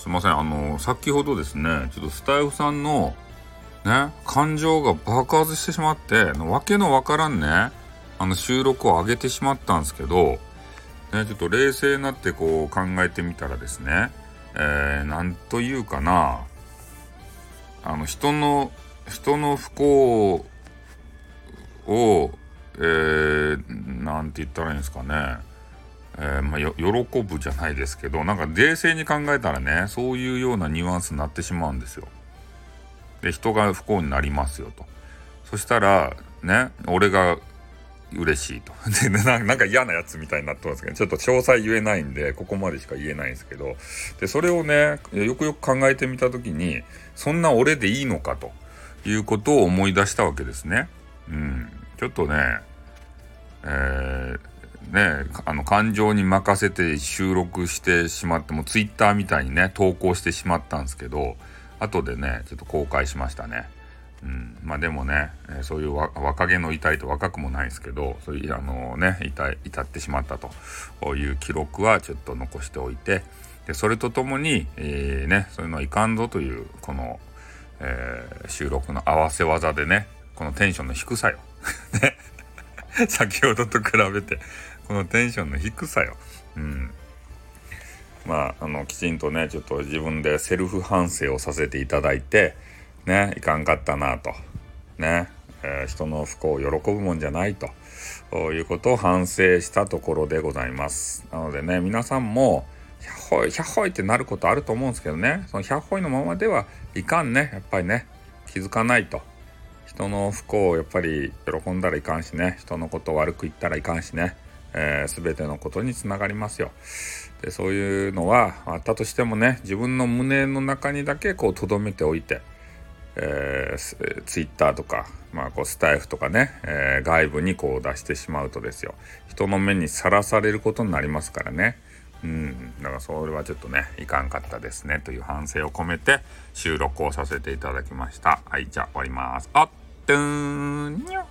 すいません。あの先ほどですねちょっとスタイフさんのね感情が爆発してしまってわけのわからんねあの収録を上げてしまったんですけど、ね、ちょっと冷静になってこう考えてみたらですね、えー、なんというかなあの人の人の不幸を、えー、なんて言ったらいいんですかねえー、まあ、喜ぶじゃないですけどなんか冷静に考えたらねそういうようなニュアンスになってしまうんですよ。で人が不幸になりますよと。そしたらね俺が嬉しいと。でなんか嫌なやつみたいになってますけどちょっと詳細言えないんでここまでしか言えないんですけどでそれをねよくよく考えてみた時にそんな俺でいいのかということを思い出したわけですね。うん、ちょっとね、えーね、あの感情に任せて収録してしまってもツイッターみたいにね投稿してしまったんですけど後でねちょっと公開しましたね。うん、まあでもね、え、そういう若気の至りと若くもないですけどそういうあのね至至ってしまったと。いう記録はちょっと残しておいて。でそれとともに、えー、ねそういうのはいかんぞというこの、えー、収録の合わせ技でねこのテンションの低さよ。ね。先ほどと比べて。このテンションの低さよ。うん。まあ、あの、きちんとね、ちょっと自分でセルフ反省をさせていただいて、ね、いかんかったなと。ね、えー、人の不幸を喜ぶもんじゃないと。いうことを反省したところでございます。なのでね、皆さんも、100ほい、100ほいってなることあると思うんですけどね、その100ほいのままではいかんね、やっぱりね、気づかないと。人の不幸をやっぱり喜んだらいかんしね、人のことを悪く言ったらいかんしね、えー、全てのことにつながりますよ。でそういうのはあったとしてもね自分の胸の中にだけこう留めておいて、えー、ツイッターとか、まあ、こうスタイフとかね、えー、外部にこう出してしまうとですよ人の目にさらされることになりますからね。うん、だからそれはちょっとねいかんかったですねという反省を込めて収録をさせていただきました。はいじゃあ終わります。あっとーんにょ